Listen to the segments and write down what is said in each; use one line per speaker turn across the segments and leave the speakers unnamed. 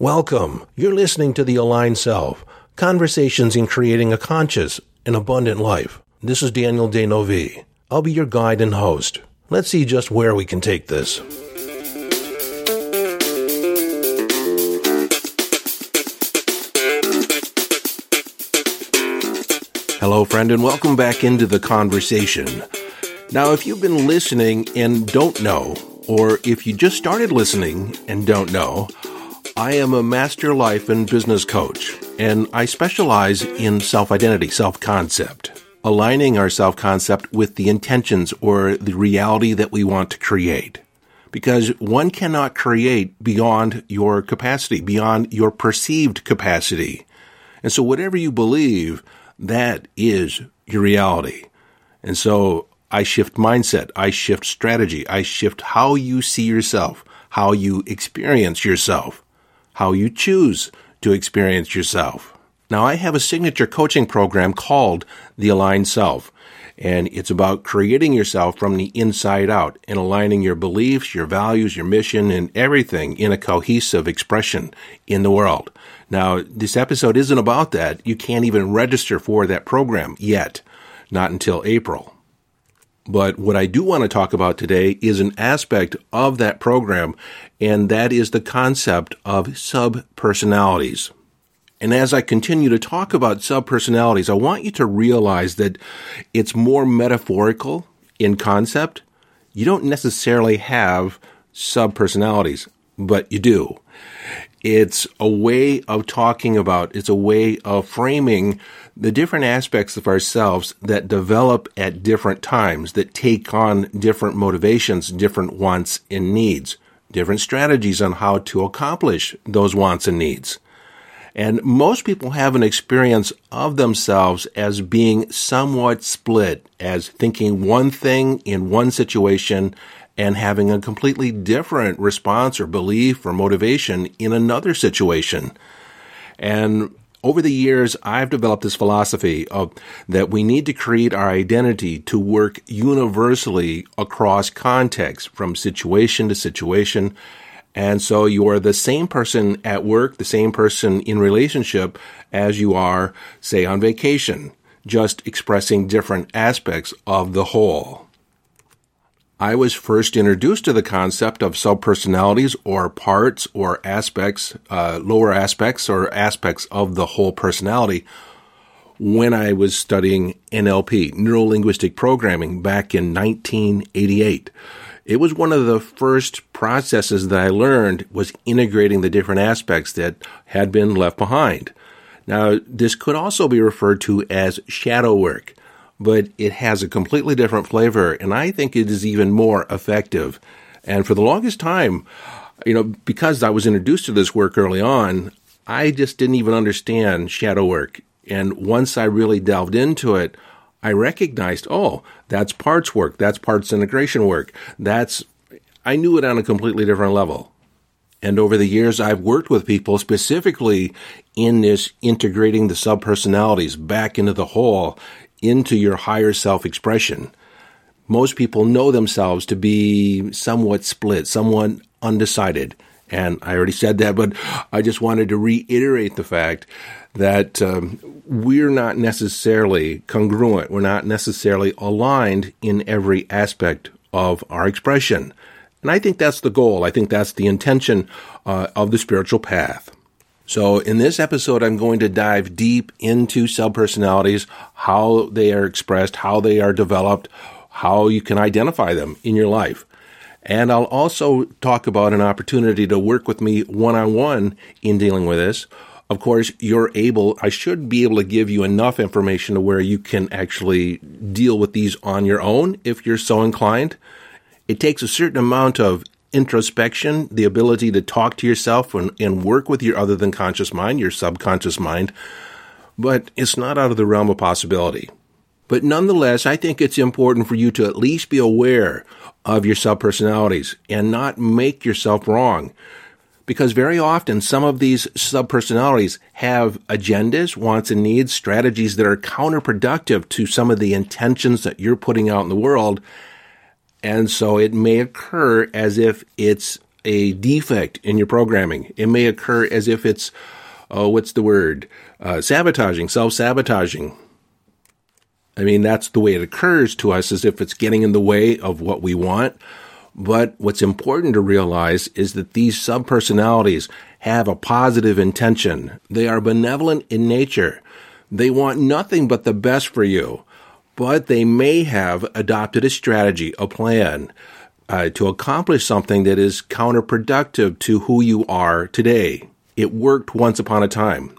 Welcome. You're listening to The Aligned Self Conversations in Creating a Conscious and Abundant Life. This is Daniel D'Neuville. I'll be your guide and host. Let's see just where we can take this. Hello, friend, and welcome back into the conversation. Now, if you've been listening and don't know, or if you just started listening and don't know, I am a master life and business coach, and I specialize in self identity, self concept, aligning our self concept with the intentions or the reality that we want to create. Because one cannot create beyond your capacity, beyond your perceived capacity. And so, whatever you believe, that is your reality. And so, I shift mindset. I shift strategy. I shift how you see yourself, how you experience yourself, how you choose to experience yourself. Now, I have a signature coaching program called The Aligned Self, and it's about creating yourself from the inside out and aligning your beliefs, your values, your mission, and everything in a cohesive expression in the world. Now, this episode isn't about that. You can't even register for that program yet, not until April. But what I do want to talk about today is an aspect of that program, and that is the concept of subpersonalities. And as I continue to talk about subpersonalities, I want you to realize that it's more metaphorical in concept. You don't necessarily have subpersonalities, but you do. It's a way of talking about, it's a way of framing the different aspects of ourselves that develop at different times, that take on different motivations, different wants and needs, different strategies on how to accomplish those wants and needs. And most people have an experience of themselves as being somewhat split, as thinking one thing in one situation and having a completely different response or belief or motivation in another situation. And over the years, I've developed this philosophy of that we need to create our identity to work universally across context from situation to situation. And so you are the same person at work, the same person in relationship as you are, say, on vacation, just expressing different aspects of the whole. I was first introduced to the concept of subpersonalities or parts or aspects, uh, lower aspects or aspects of the whole personality when I was studying NLP, neuro linguistic programming, back in 1988. It was one of the first processes that I learned was integrating the different aspects that had been left behind. Now, this could also be referred to as shadow work but it has a completely different flavor, and I think it is even more effective. And for the longest time, you know, because I was introduced to this work early on, I just didn't even understand shadow work. And once I really delved into it, I recognized, oh, that's parts work, that's parts integration work. That's I knew it on a completely different level. And over the years, I've worked with people specifically in this integrating the subpersonalities back into the whole into your higher self expression. Most people know themselves to be somewhat split, somewhat undecided. And I already said that, but I just wanted to reiterate the fact that um, we're not necessarily congruent. We're not necessarily aligned in every aspect of our expression. And I think that's the goal. I think that's the intention uh, of the spiritual path. So in this episode, I'm going to dive deep into subpersonalities, how they are expressed, how they are developed, how you can identify them in your life. And I'll also talk about an opportunity to work with me one on one in dealing with this. Of course, you're able, I should be able to give you enough information to where you can actually deal with these on your own if you're so inclined. It takes a certain amount of introspection, the ability to talk to yourself and, and work with your other than conscious mind, your subconscious mind, but it's not out of the realm of possibility. But nonetheless, I think it's important for you to at least be aware of your subpersonalities and not make yourself wrong. Because very often some of these subpersonalities have agendas, wants and needs, strategies that are counterproductive to some of the intentions that you're putting out in the world and so it may occur as if it's a defect in your programming. It may occur as if it's, oh, what's the word? Uh, sabotaging, self sabotaging. I mean, that's the way it occurs to us as if it's getting in the way of what we want. But what's important to realize is that these subpersonalities have a positive intention. They are benevolent in nature. They want nothing but the best for you, but they may have adopted a strategy, a plan uh, to accomplish something that is counterproductive to who you are today. It worked once upon a time,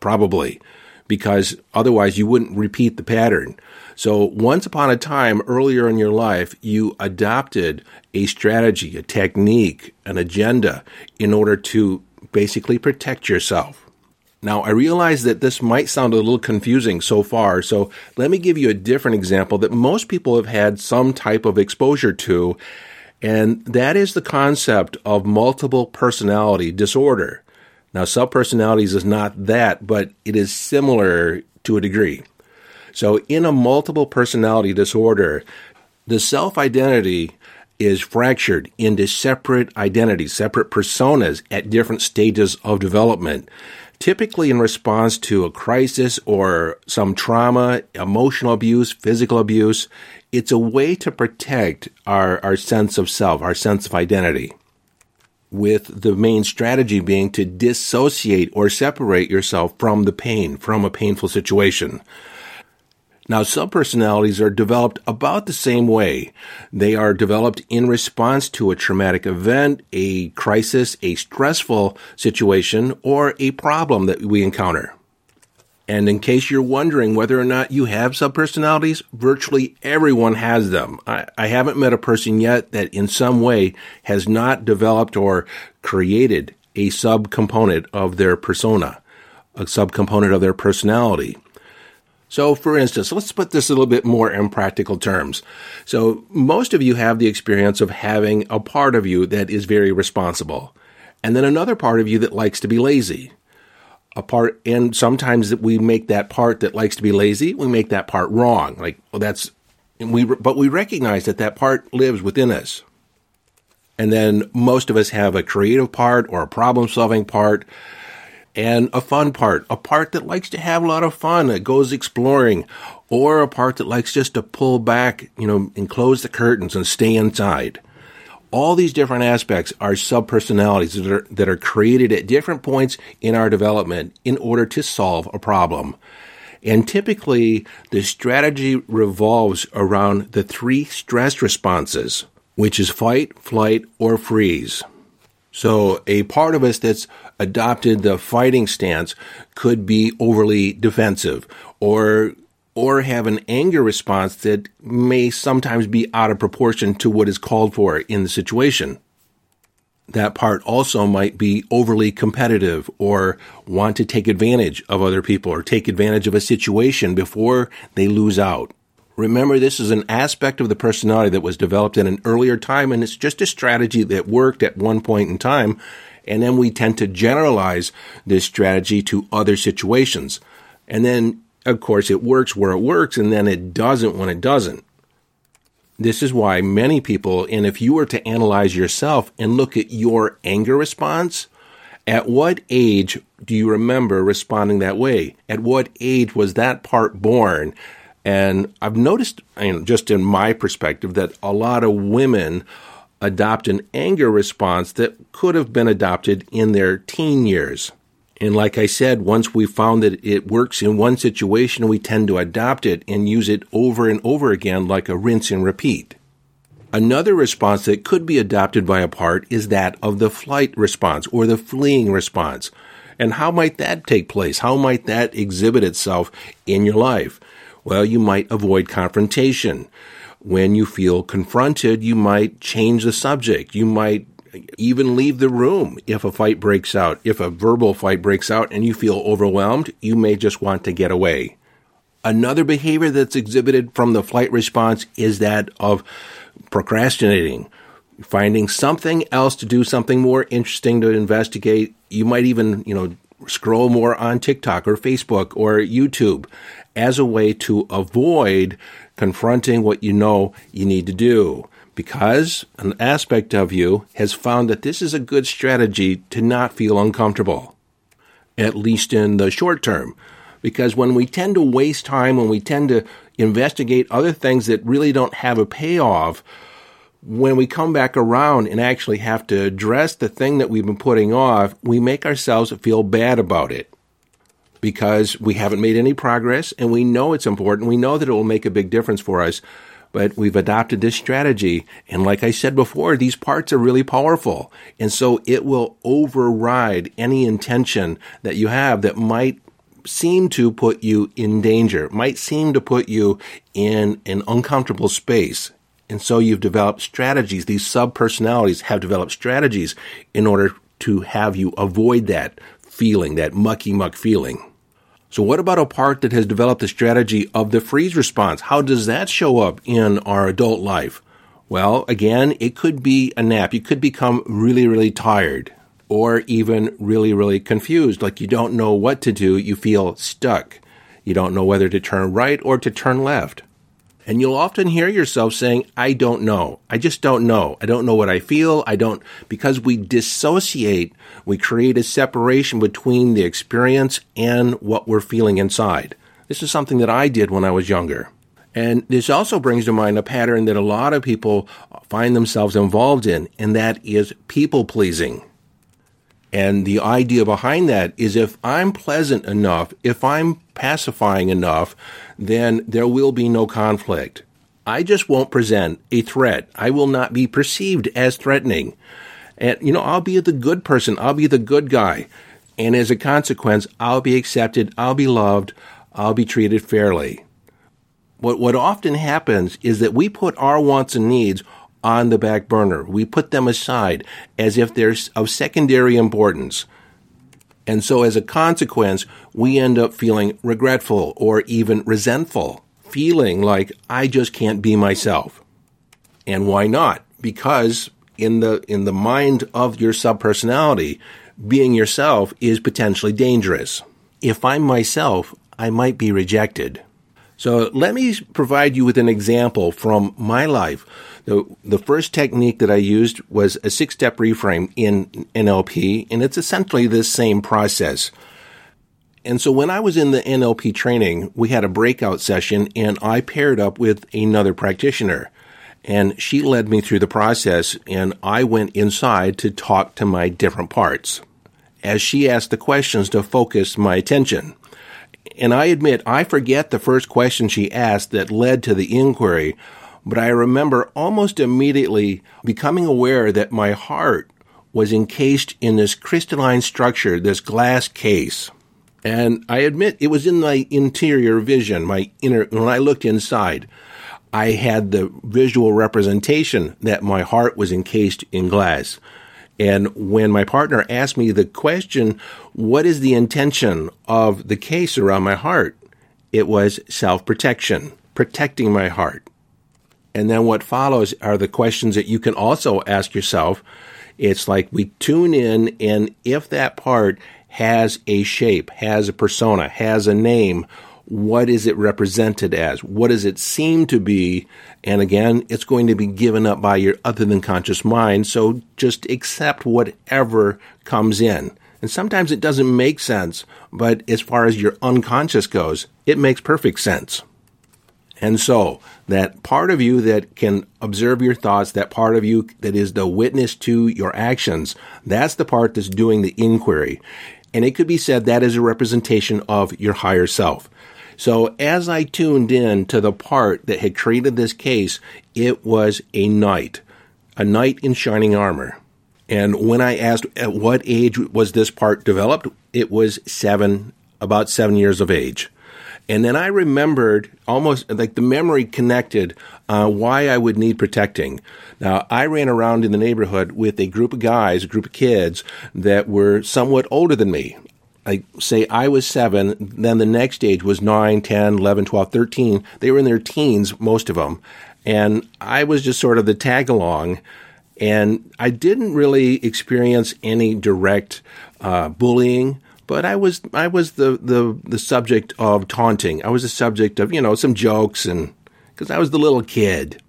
probably, because otherwise you wouldn't repeat the pattern. So once upon a time, earlier in your life, you adopted a strategy, a technique, an agenda in order to basically protect yourself. Now, I realize that this might sound a little confusing so far, so let me give you a different example that most people have had some type of exposure to, and that is the concept of multiple personality disorder. Now, subpersonalities is not that, but it is similar to a degree. So, in a multiple personality disorder, the self identity is fractured into separate identities, separate personas at different stages of development typically in response to a crisis or some trauma, emotional abuse, physical abuse. It's a way to protect our, our sense of self, our sense of identity. With the main strategy being to dissociate or separate yourself from the pain, from a painful situation. Now, subpersonalities are developed about the same way. They are developed in response to a traumatic event, a crisis, a stressful situation, or a problem that we encounter. And in case you're wondering whether or not you have subpersonalities, virtually everyone has them. I, I, haven't met a person yet that in some way has not developed or created a subcomponent of their persona, a subcomponent of their personality. So, for instance, let's put this a little bit more in practical terms. So, most of you have the experience of having a part of you that is very responsible, and then another part of you that likes to be lazy. A part, and sometimes we make that part that likes to be lazy, we make that part wrong. Like, well, that's, we, but we recognize that that part lives within us. And then most of us have a creative part or a problem solving part and a fun part, a part that likes to have a lot of fun, that goes exploring, or a part that likes just to pull back, you know, and close the curtains and stay inside. All these different aspects are subpersonalities that are, that are created at different points in our development in order to solve a problem. And typically, the strategy revolves around the three stress responses, which is fight, flight, or freeze. So a part of us that's adopted the fighting stance could be overly defensive or or have an anger response that may sometimes be out of proportion to what is called for in the situation. That part also might be overly competitive or want to take advantage of other people or take advantage of a situation before they lose out. Remember, this is an aspect of the personality that was developed in an earlier time, and it's just a strategy that worked at one point in time. And then we tend to generalize this strategy to other situations. And then, of course, it works where it works, and then it doesn't when it doesn't. This is why many people, and if you were to analyze yourself and look at your anger response, at what age do you remember responding that way? At what age was that part born and I've noticed, you know, just in my perspective, that a lot of women adopt an anger response that could have been adopted in their teen years. And like I said, once we found that it works in one situation, we tend to adopt it and use it over and over again like a rinse and repeat. Another response that could be adopted by a part is that of the flight response or the fleeing response. And how might that take place? How might that exhibit itself in your life? Well, you might avoid confrontation. When you feel confronted, you might change the subject. You might even leave the room if a fight breaks out. If a verbal fight breaks out and you feel overwhelmed, you may just want to get away. Another behavior that's exhibited from the flight response is that of procrastinating, finding something else to do, something more interesting to investigate. You might even, you know, scroll more on TikTok or Facebook or YouTube as a way to avoid confronting what you know you need to do because an aspect of you has found that this is a good strategy to not feel uncomfortable, at least in the short term. Because when we tend to waste time, when we tend to investigate other things that really don't have a payoff, when we come back around and actually have to address the thing that we've been putting off, we make ourselves feel bad about it because we haven't made any progress and we know it's important. We know that it will make a big difference for us, but we've adopted this strategy. And like I said before, these parts are really powerful. And so it will override any intention that you have that might seem to put you in danger, might seem to put you in an uncomfortable space. And so you've developed strategies. These sub personalities have developed strategies in order to have you avoid that feeling, that mucky muck feeling. So what about a part that has developed the strategy of the freeze response? How does that show up in our adult life? Well, again, it could be a nap. You could become really, really tired or even really, really confused, like you don't know what to do. You feel stuck. You don't know whether to turn right or to turn left. And you'll often hear yourself saying, I don't know. I just don't know. I don't know what I feel. I don't, because we dissociate, we create a separation between the experience and what we're feeling inside. This is something that I did when I was younger. And this also brings to mind a pattern that a lot of people find themselves involved in, and that is people pleasing. And the idea behind that is if I'm pleasant enough, if I'm pacifying enough, then there will be no conflict. I just won't present a threat. I will not be perceived as threatening. And, you know, I'll be the good person. I'll be the good guy. And as a consequence, I'll be accepted. I'll be loved. I'll be treated fairly. What, what often happens is that we put our wants and needs on the back burner. We put them aside as if they're of secondary importance. And so as a consequence, we end up feeling regretful or even resentful, feeling like I just can't be myself. And why not? Because in the, in the mind of your subpersonality, being yourself is potentially dangerous. If I'm myself, I might be rejected. So let me provide you with an example from my life the, the first technique that I used was a six step reframe in NLP, and it's essentially the same process. And so when I was in the NLP training, we had a breakout session and I paired up with another practitioner. And she led me through the process and I went inside to talk to my different parts as she asked the questions to focus my attention. And I admit I forget the first question she asked that led to the inquiry, but I remember almost immediately becoming aware that my heart was encased in this crystalline structure, this glass case. And I admit it was in my interior vision, my inner, when I looked inside, I had the visual representation that my heart was encased in glass. And when my partner asked me the question, what is the intention of the case around my heart? It was self protection, protecting my heart. And then what follows are the questions that you can also ask yourself. It's like we tune in, and if that part has a shape, has a persona, has a name, what is it represented as? What does it seem to be? And again, it's going to be given up by your other than conscious mind. So just accept whatever comes in. And sometimes it doesn't make sense, but as far as your unconscious goes, it makes perfect sense. And so that part of you that can observe your thoughts, that part of you that is the witness to your actions, that's the part that's doing the inquiry. And it could be said that is a representation of your higher self. So as I tuned in to the part that had created this case, it was a knight, a knight in shining armor. And when I asked at what age was this part developed, it was seven, about seven years of age. And then I remembered almost like the memory connected uh, why I would need protecting. Now, I ran around in the neighborhood with a group of guys, a group of kids that were somewhat older than me. I say I was seven, then the next age was 9, 10, 11, 12, 13. They were in their teens, most of them. And I was just sort of the tag along. And I didn't really experience any direct uh, bullying but I was I was the, the the subject of taunting. I was the subject of you know some jokes and because I was the little kid.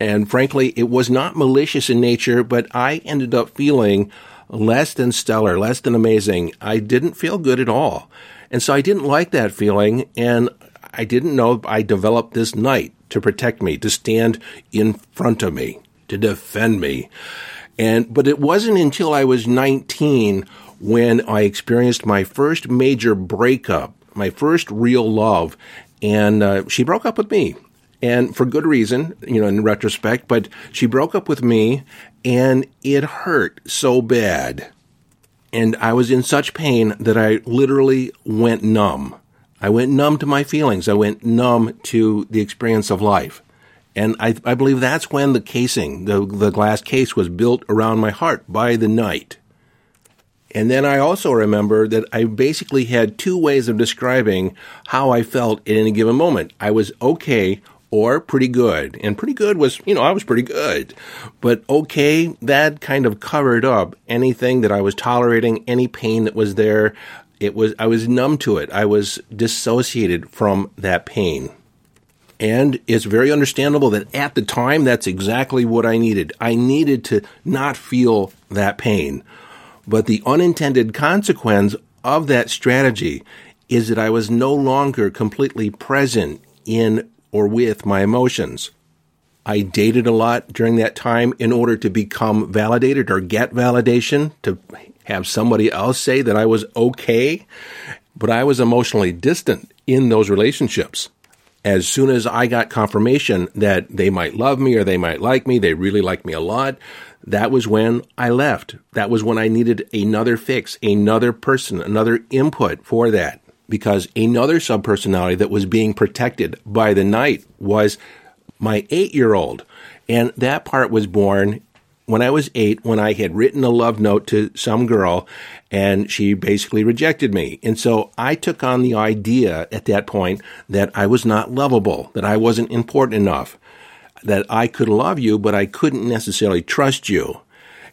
And frankly, it was not malicious in nature, but I ended up feeling less than stellar, less than amazing. I didn't feel good at all. And so I didn't like that feeling. And I didn't know I developed this knight to protect me, to stand in front of me, to defend me. And, but it wasn't until I was 19 when I experienced my first major breakup, my first real love. And uh, she broke up with me and for good reason, you know, in retrospect, but she broke up with me and it hurt so bad. And I was in such pain that I literally went numb. I went numb to my feelings. I went numb to the experience of life. And I, I believe that's when the casing, the, the glass case was built around my heart by the knight. And then I also remember that I basically had two ways of describing how I felt at any given moment. I was okay or pretty good. And pretty good was, you know, I was pretty good. But okay, that kind of covered up anything that I was tolerating, any pain that was there. It was, I was numb to it. I was dissociated from that pain. And it's very understandable that at the time, that's exactly what I needed. I needed to not feel that pain. But the unintended consequence of that strategy is that I was no longer completely present in or with my emotions. I dated a lot during that time in order to become validated or get validation, to have somebody else say that I was okay. But I was emotionally distant in those relationships. As soon as I got confirmation that they might love me or they might like me, they really like me a lot, that was when I left. That was when I needed another fix, another person, another input for that because another subpersonality that was being protected by the knight was my eight year old. And that part was born when I was eight, when I had written a love note to some girl and she basically rejected me. And so I took on the idea at that point that I was not lovable, that I wasn't important enough, that I could love you, but I couldn't necessarily trust you.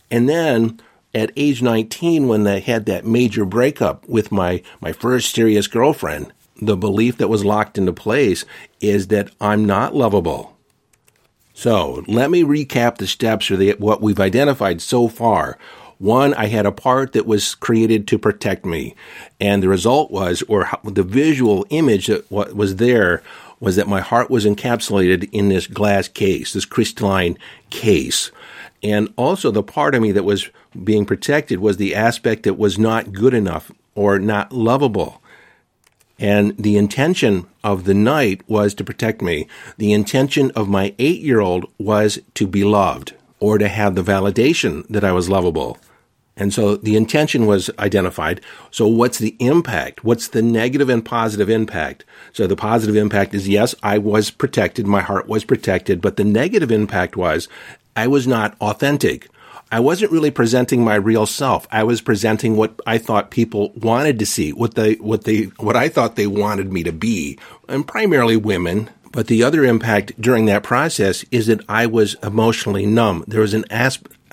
And then at age 19 when I had that major breakup with my, my first serious girlfriend, the belief that was locked into place is that I'm not lovable. So let me recap the steps or the, what we've identified so far. One, I had a part that was created to protect me. And the result was, or the visual image that what was there was that my heart was encapsulated in this glass case, this crystalline case. And also the part of me that was being protected was the aspect that was not good enough or not lovable. And the intention of the knight was to protect me. The intention of my eight year old was to be loved or to have the validation that I was lovable. And so the intention was identified. So what's the impact? What's the negative and positive impact? So the positive impact is yes, I was protected. My heart was protected. But the negative impact was I was not authentic. I wasn't really presenting my real self. I was presenting what I thought people wanted to see, what they, what they, what I thought they wanted me to be, and primarily women. But the other impact during that process is that I was emotionally numb. There was an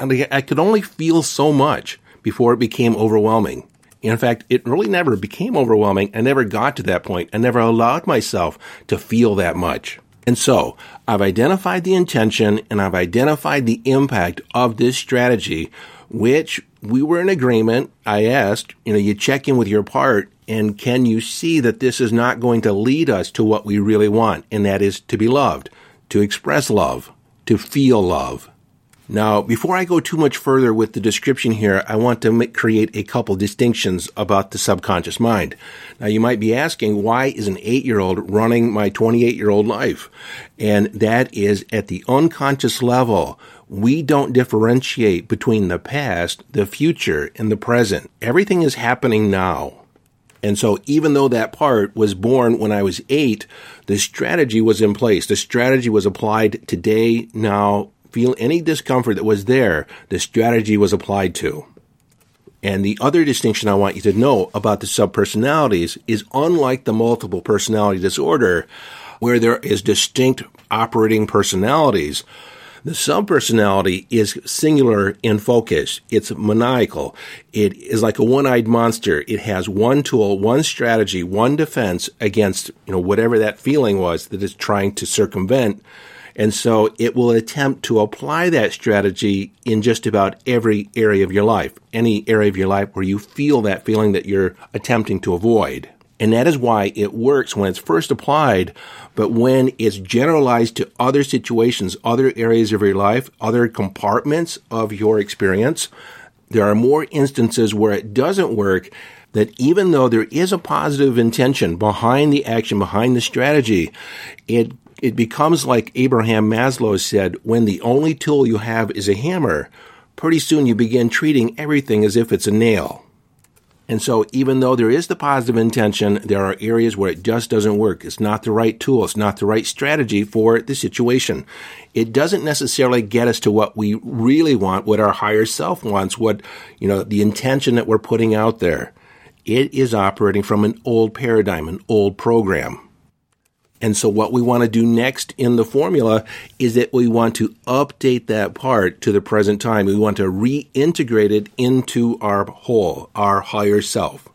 aspect, I could only feel so much before it became overwhelming. In fact, it really never became overwhelming. I never got to that point. I never allowed myself to feel that much. And so I've identified the intention and I've identified the impact of this strategy, which we were in agreement. I asked, you know, you check in with your part and can you see that this is not going to lead us to what we really want? And that is to be loved, to express love, to feel love. Now, before I go too much further with the description here, I want to make, create a couple distinctions about the subconscious mind. Now, you might be asking, why is an eight year old running my 28 year old life? And that is at the unconscious level. We don't differentiate between the past, the future, and the present. Everything is happening now. And so even though that part was born when I was eight, the strategy was in place. The strategy was applied today, now, feel any discomfort that was there, the strategy was applied to. And the other distinction I want you to know about the subpersonalities is unlike the multiple personality disorder, where there is distinct operating personalities, the subpersonality is singular in focus. It's maniacal. It is like a one-eyed monster. It has one tool, one strategy, one defense against, you know, whatever that feeling was that is trying to circumvent And so it will attempt to apply that strategy in just about every area of your life, any area of your life where you feel that feeling that you're attempting to avoid. And that is why it works when it's first applied, but when it's generalized to other situations, other areas of your life, other compartments of your experience, there are more instances where it doesn't work that even though there is a positive intention behind the action, behind the strategy, it it becomes like Abraham Maslow said, when the only tool you have is a hammer, pretty soon you begin treating everything as if it's a nail. And so, even though there is the positive intention, there are areas where it just doesn't work. It's not the right tool. It's not the right strategy for the situation. It doesn't necessarily get us to what we really want, what our higher self wants, what, you know, the intention that we're putting out there. It is operating from an old paradigm, an old program. And so what we want to do next in the formula is that we want to update that part to the present time. We want to reintegrate it into our whole, our higher self.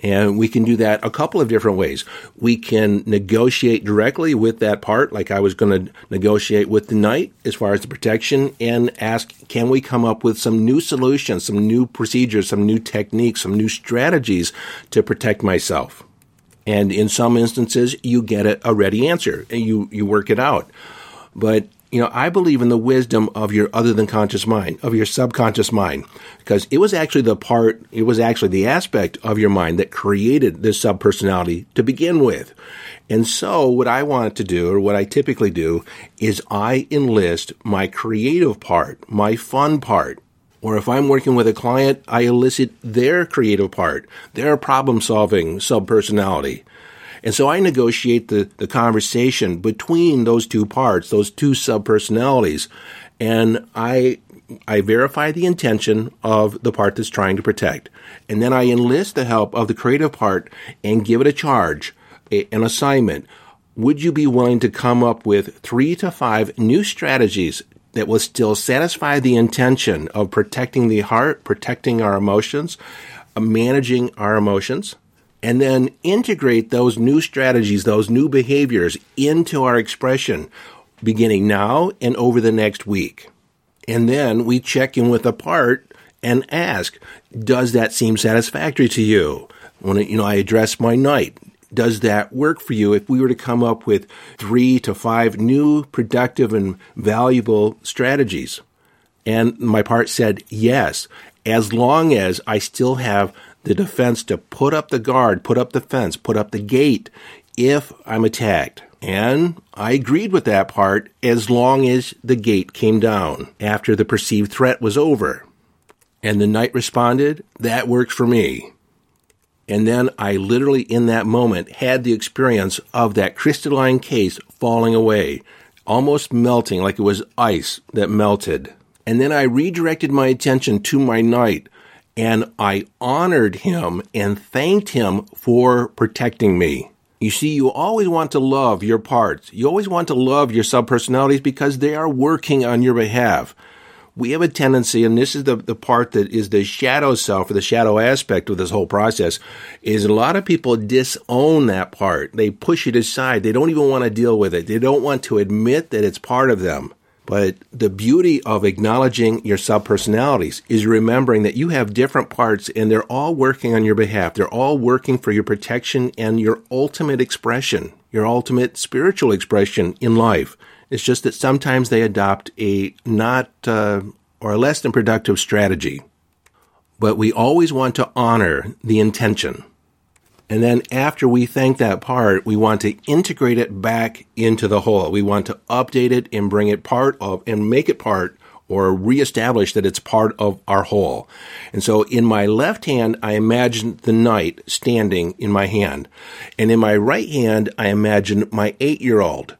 And we can do that a couple of different ways. We can negotiate directly with that part, like I was going to negotiate with the knight as far as the protection, and ask, can we come up with some new solutions, some new procedures, some new techniques, some new strategies to protect myself? And in some instances, you get a, a ready answer and you, you work it out. But you know, I believe in the wisdom of your other than conscious mind, of your subconscious mind, because it was actually the part, it was actually the aspect of your mind that created this subpersonality to begin with. And so what I want to do, or what I typically do, is I enlist my creative part, my fun part, or if I'm working with a client, I elicit their creative part, their problem solving subpersonality. And so I negotiate the, the conversation between those two parts, those two subpersonalities, and I I verify the intention of the part that's trying to protect. And then I enlist the help of the creative part and give it a charge, a, an assignment. Would you be willing to come up with three to five new strategies that will still satisfy the intention of protecting the heart, protecting our emotions, uh, managing our emotions, and then integrate those new strategies, those new behaviors into our expression beginning now and over the next week. And then we check in with the part and ask, does that seem satisfactory to you? When you know I address my knight, does that work for you if we were to come up with three to five new productive and valuable strategies? And my part said yes, as long as I still have the defense to put up the guard, put up the fence, put up the gate if I'm attacked. And I agreed with that part as long as the gate came down after the perceived threat was over. And the knight responded, That works for me. And then I literally, in that moment, had the experience of that crystalline case falling away, almost melting like it was ice that melted. And then I redirected my attention to my knight and I honored him and thanked him for protecting me. You see, you always want to love your parts. You always want to love your subpersonalities because they are working on your behalf we have a tendency, and this is the, the part that is the shadow self or the shadow aspect of this whole process, is a lot of people disown that part. They push it aside. They don't even want to deal with it. They don't want to admit that it's part of them. But the beauty of acknowledging your subpersonalities is remembering that you have different parts and they're all working on your behalf. They're all working for your protection and your ultimate expression, your ultimate spiritual expression in life. It's just that sometimes they adopt a not uh, or a less than productive strategy. But we always want to honor the intention. And then after we thank that part, we want to integrate it back into the whole. We want to update it and bring it part of and make it part or reestablish that it's part of our whole. And so in my left hand, I imagine the knight standing in my hand. And in my right hand, I imagine my eight year old.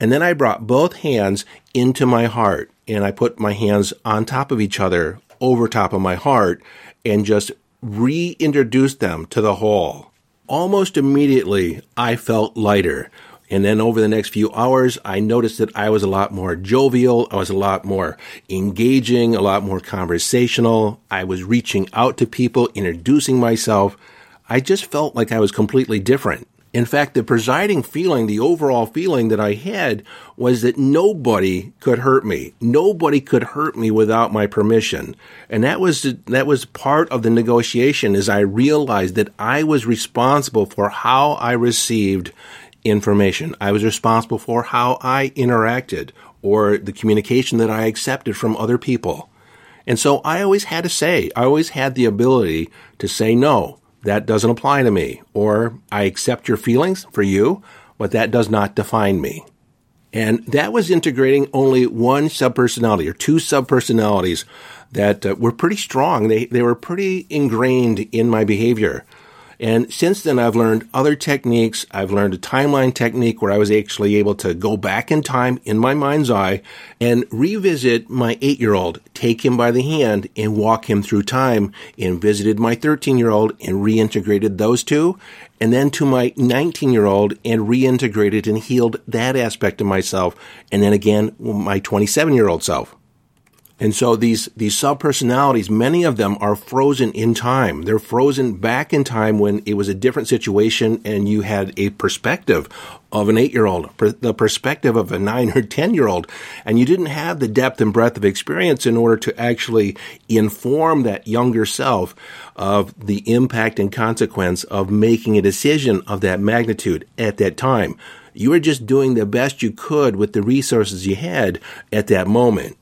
And then I brought both hands into my heart and I put my hands on top of each other over top of my heart and just reintroduced them to the whole. Almost immediately, I felt lighter. And then over the next few hours, I noticed that I was a lot more jovial. I was a lot more engaging, a lot more conversational. I was reaching out to people, introducing myself. I just felt like I was completely different. In fact, the presiding feeling, the overall feeling that I had was that nobody could hurt me. Nobody could hurt me without my permission. And that was, that was part of the negotiation as I realized that I was responsible for how I received information. I was responsible for how I interacted or the communication that I accepted from other people. And so I always had a say, I always had the ability to say no that doesn't apply to me. Or I accept your feelings for you, but that does not define me. And that was integrating only one subpersonality or two subpersonalities that uh, were pretty strong. They, they were pretty ingrained in my behavior. And since then, I've learned other techniques. I've learned a timeline technique where I was actually able to go back in time in my mind's eye and revisit my eight year old, take him by the hand and walk him through time and visited my 13 year old and reintegrated those two. And then to my 19 year old and reintegrated and healed that aspect of myself. And then again, my 27 year old self. And so these, these subpersonalities, many of them are frozen in time. They're frozen back in time when it was a different situation and you had a perspective of an eight year old, the perspective of a nine or 10 year old. And you didn't have the depth and breadth of experience in order to actually inform that younger self of the impact and consequence of making a decision of that magnitude at that time. You were just doing the best you could with the resources you had at that moment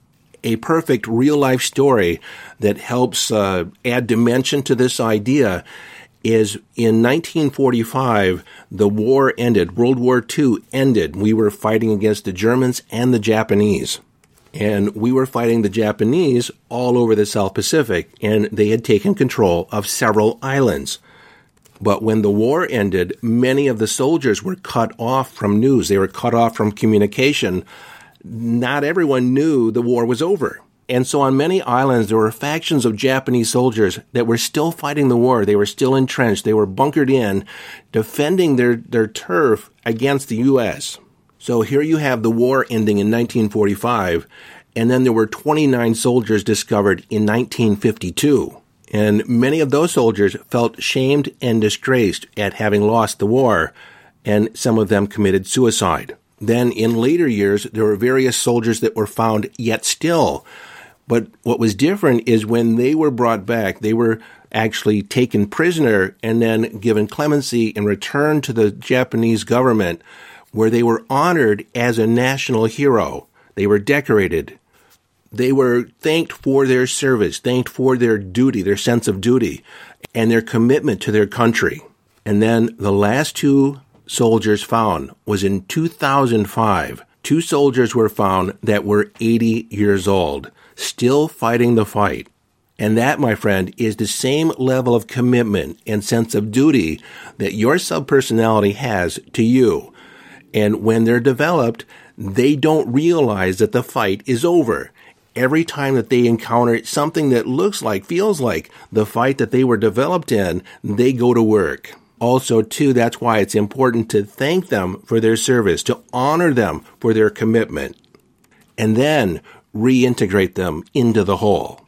a perfect real life story that helps uh, add dimension to this idea is in 1945, the war ended. World War II ended. We were fighting against the Germans and the Japanese. And we were fighting the Japanese all over the South Pacific, and they had taken control of several islands. But when the war ended, many of the soldiers were cut off from news. They were cut off from communication not everyone knew the war was over. And so on many islands, there were factions of Japanese soldiers that were still fighting the war. They were still entrenched. They were bunkered in, defending their, their turf against the U.S. So here you have the war ending in 1945, and then there were 29 soldiers discovered in 1952. And many of those soldiers felt shamed and disgraced at having lost the war, and some of them committed suicide. Then in later years, there were various soldiers that were found yet still. But what was different is when they were brought back, they were actually taken prisoner and then given clemency and returned to the Japanese government where they were honored as a national hero. They were decorated. They were thanked for their service, thanked for their duty, their sense of duty, and their commitment to their country. And then the last two soldiers found was in 2005. Two soldiers were found that were 80 years old, still fighting the fight. And that, my friend, is the same level of commitment and sense of duty that your subpersonality has to you. And when they're developed, they don't realize that the fight is over. Every time that they encounter something that looks like, feels like the fight that they were developed in, they go to work also too that's why it's important to thank them for their service to honor them for their commitment and then reintegrate them into the whole.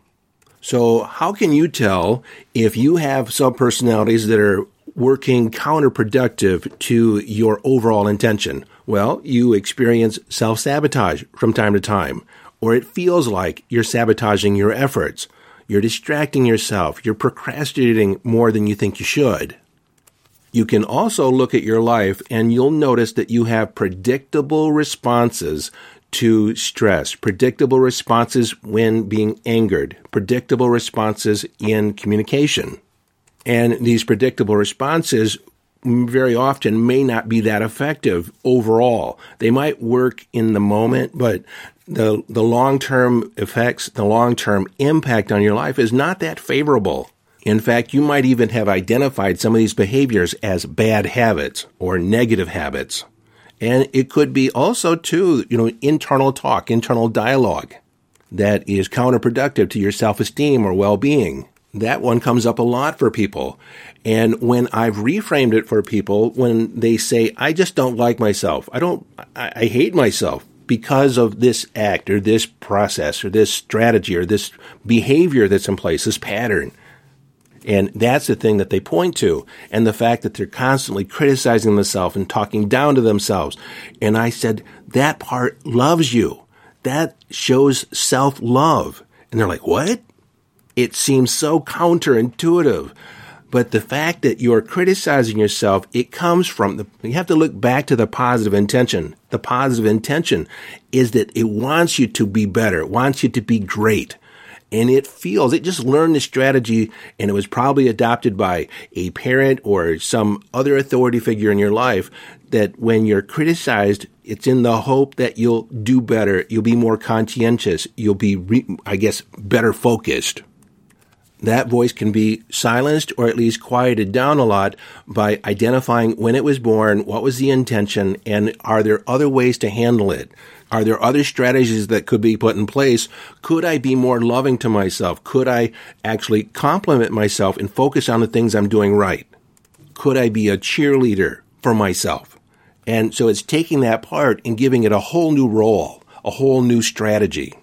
So how can you tell if you have subpersonalities that are working counterproductive to your overall intention? Well you experience self-sabotage from time to time or it feels like you're sabotaging your efforts. You're distracting yourself. You're procrastinating more than you think you should you can also look at your life and you'll notice that you have predictable responses to stress, predictable responses when being angered, predictable responses in communication. And these predictable responses very often may not be that effective overall. They might work in the moment, but the, the long term effects, the long term impact on your life is not that favorable. In fact, you might even have identified some of these behaviors as bad habits or negative habits. And it could be also too, you know, internal talk, internal dialogue that is counterproductive to your self-esteem or well-being. That one comes up a lot for people. And when I've reframed it for people, when they say, I just don't like myself, I don't, I, I hate myself because of this act or this process or this strategy or this behavior that's in place, this pattern And that's the thing that they point to. And the fact that they're constantly criticizing themselves and talking down to themselves. And I said, that part loves you. That shows self love. And they're like, what? It seems so counterintuitive. But the fact that you're criticizing yourself, it comes from the, you have to look back to the positive intention. The positive intention is that it wants you to be better. It wants you to be great. And it feels, it just learned the strategy and it was probably adopted by a parent or some other authority figure in your life that when you're criticized, it's in the hope that you'll do better. You'll be more conscientious. You'll be, re- I guess, better focused that voice can be silenced or at least quieted down a lot by identifying when it was born, what was the intention, and are there other ways to handle it? Are there other strategies that could be put in place? Could I be more loving to myself? Could I actually compliment myself and focus on the things I'm doing right? Could I be a cheerleader for myself? And so it's taking that part and giving it a whole new role, a whole new strategy.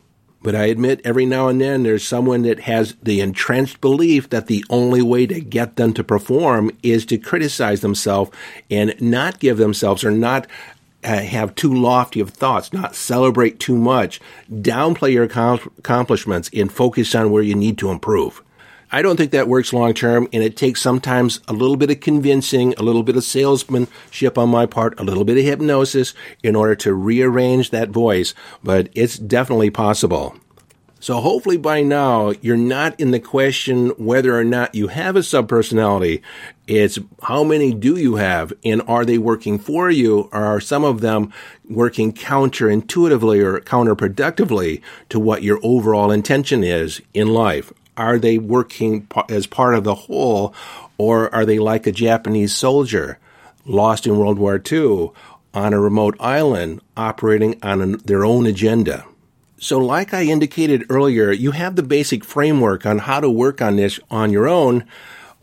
But I admit every now and then there's someone that has the entrenched belief that the only way to get them to perform is to criticize themselves and not give themselves or not uh, have too lofty of thoughts, not celebrate too much, downplay your accomplishments and focus on where you need to improve. I don't think that works long term, and it takes sometimes a little bit of convincing, a little bit of salesmanship on my part, a little bit of hypnosis in order to rearrange that voice, but it's definitely possible. So hopefully by now you're not in the question whether or not you have a subpersonality. It's how many do you have and are they working for you or are some of them working counterintuitively or counterproductively to what your overall intention is in life? Are they working as part of the whole, or are they like a Japanese soldier lost in World War II on a remote island operating on an, their own agenda? So, like I indicated earlier, you have the basic framework on how to work on this on your own.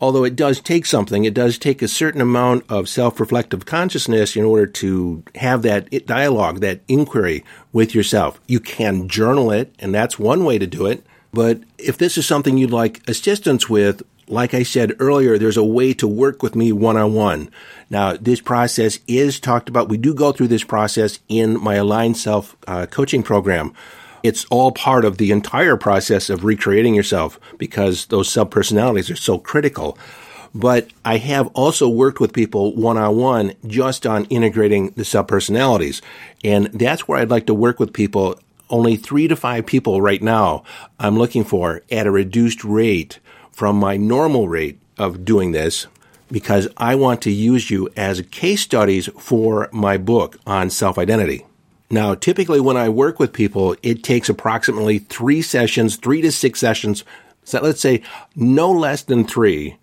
Although it does take something, it does take a certain amount of self-reflective consciousness in order to have that dialogue, that inquiry with yourself. You can journal it, and that's one way to do it. But if this is something you'd like assistance with, like I said earlier, there's a way to work with me one on one. Now, this process is talked about. We do go through this process in my Aligned Self uh, coaching program. It's all part of the entire process of recreating yourself because those subpersonalities are so critical. But I have also worked with people one on one just on integrating the subpersonalities. And that's where I'd like to work with people only three to five people right now I'm looking for at a reduced rate from my normal rate of doing this because I want to use you as case studies for my book on self identity. Now, typically when I work with people, it takes approximately three sessions, three to six sessions. So let's say no less than three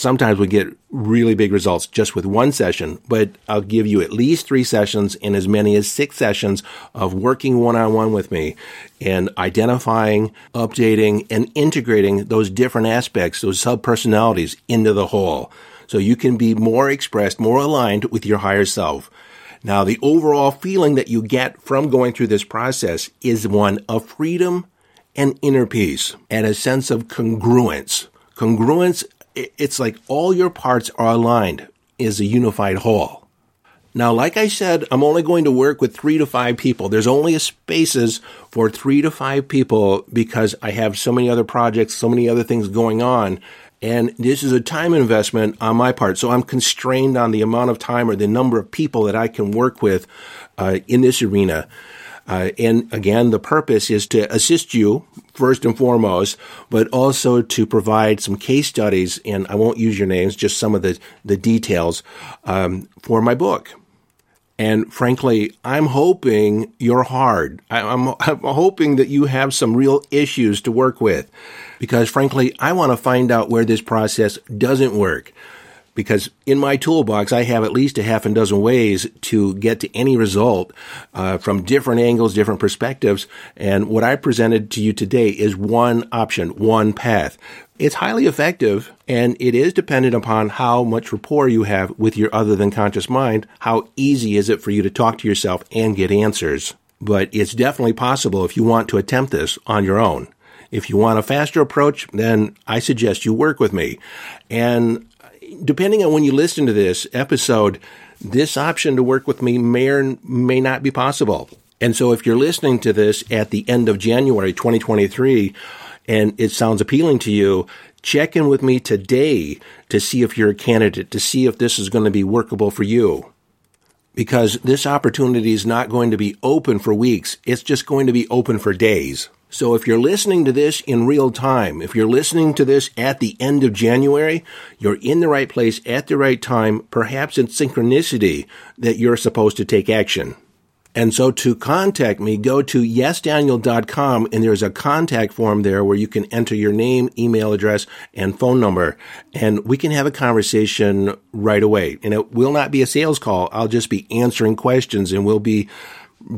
sometimes we get really big results just with one session, but I'll give you at least three sessions and as many as six sessions of working one on one with me and identifying, updating, and integrating those different aspects, those sub personalities into the whole. So you can be more expressed, more aligned with your higher self. Now, the overall feeling that you get from going through this process is one of freedom and inner peace and a sense of congruence. Congruence it's like all your parts are aligned is a unified whole. Now, like I said, I'm only going to work with three to five people. There's only spaces for three to five people because I have so many other projects, so many other things going on. And this is a time investment on my part. So I'm constrained on the amount of time or the number of people that I can work with uh, in this arena. Uh, and again, the purpose is to assist you first and foremost, but also to provide some case studies. And I won't use your names, just some of the, the details um, for my book. And frankly, I'm hoping you're hard. I'm, I'm hoping that you have some real issues to work with because frankly, I want to find out where this process doesn't work because in my toolbox, I have at least a half a dozen ways to get to any result uh, from different angles, different perspectives. And what I presented to you today is one option, one path. It's highly effective and it is dependent upon how much rapport you have with your other than conscious mind. How easy is it for you to talk to yourself and get answers? But it's definitely possible if you want to attempt this on your own. If you want a faster approach, then I suggest you work with me. And depending on when you listen to this episode, this option to work with me may or may not be possible. And so if you're listening to this at the end of January 2023 and it sounds appealing to you, check in with me today to see if you're a candidate, to see if this is going to be workable for you. Because this opportunity is not going to be open for weeks. It's just going to be open for days. So if you're listening to this in real time, if you're listening to this at the end of January, you're in the right place at the right time, perhaps in synchronicity that you're supposed to take action. And so to contact me, go to yesdaniel.com and there's a contact form there where you can enter your name, email address, and phone number. And we can have a conversation right away. And it will not be a sales call. I'll just be answering questions and we'll be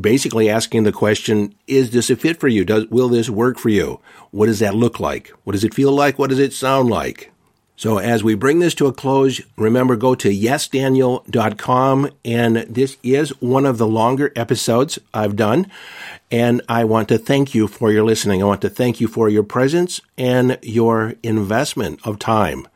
basically asking the question, is this a fit for you? Does, will this work for you? What does that look like? What does it feel like? What does it sound like? So as we bring this to a close, remember go to yesdaniel.com and this is one of the longer episodes I've done. And I want to thank you for your listening. I want to thank you for your presence and your investment of time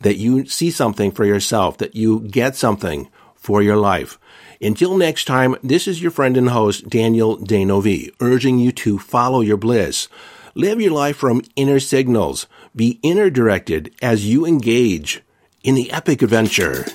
that you see something for yourself, that you get something for your life. Until next time, this is your friend and host, Daniel D'Neuville, urging you to follow your bliss. Live your life from inner signals be inner directed as you engage in the epic adventure.